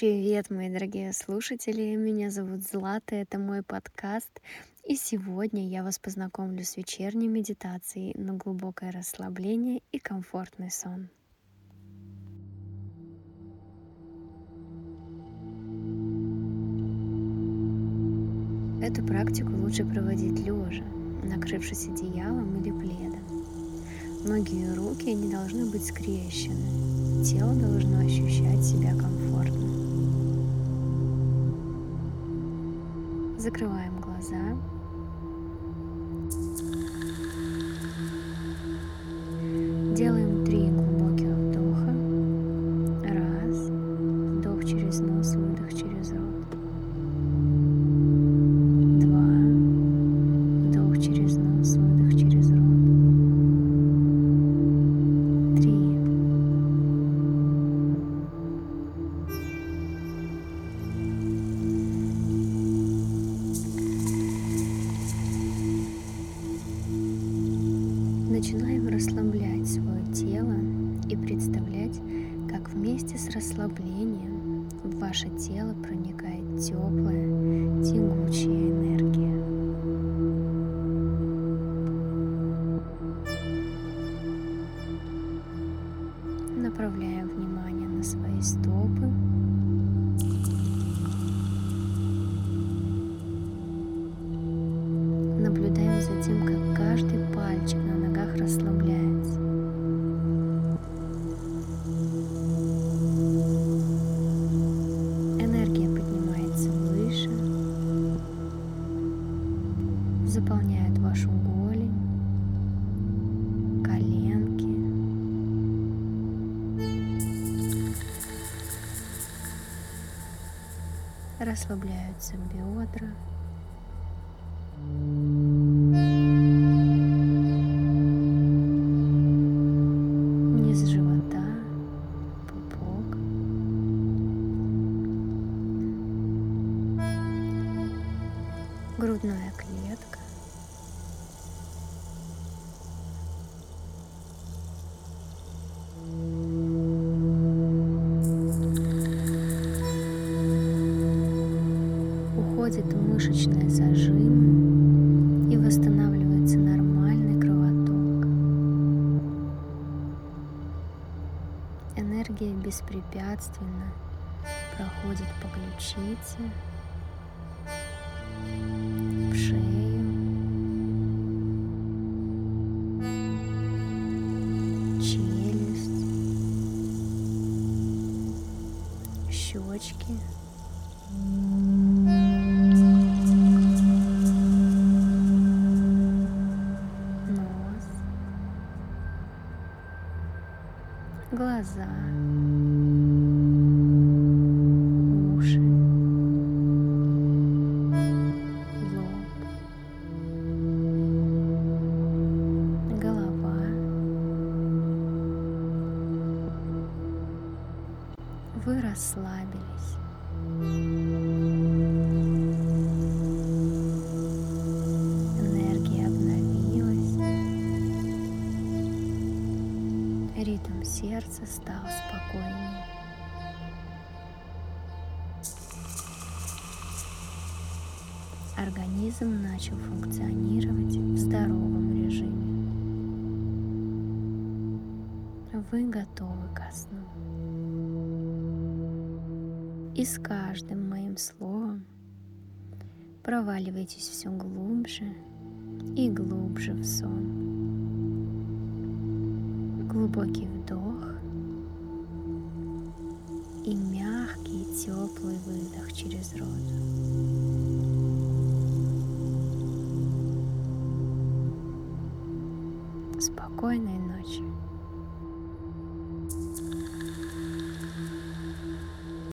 Привет, мои дорогие слушатели! Меня зовут Злата, это мой подкаст. И сегодня я вас познакомлю с вечерней медитацией на глубокое расслабление и комфортный сон. Эту практику лучше проводить лежа, накрывшись одеялом или пледом. Ноги и руки не должны быть скрещены. Тело должно ощущать себя комфортно. Закрываем глаза. Начинаем расслаблять свое тело и представлять, как вместе с расслаблением в ваше тело проникает теплая, тягучая энергия. Направляем внимание на свои стопы. Расслабляется. Энергия поднимается выше, заполняет вашу голень, коленки, расслабляются бедра. Грудная клетка. Уходит мышечные зажимы и восстанавливается нормальный кровоток. Энергия беспрепятственно проходит по ключице, щечки. Нос, глаза, Вы расслабились. Энергия обновилась. Ритм сердца стал спокойнее. Организм начал функционировать в здоровом режиме. Вы готовы ко сну. И с каждым моим словом проваливайтесь все глубже и глубже в сон. Глубокий вдох и мягкий теплый выдох через рот. Спокойной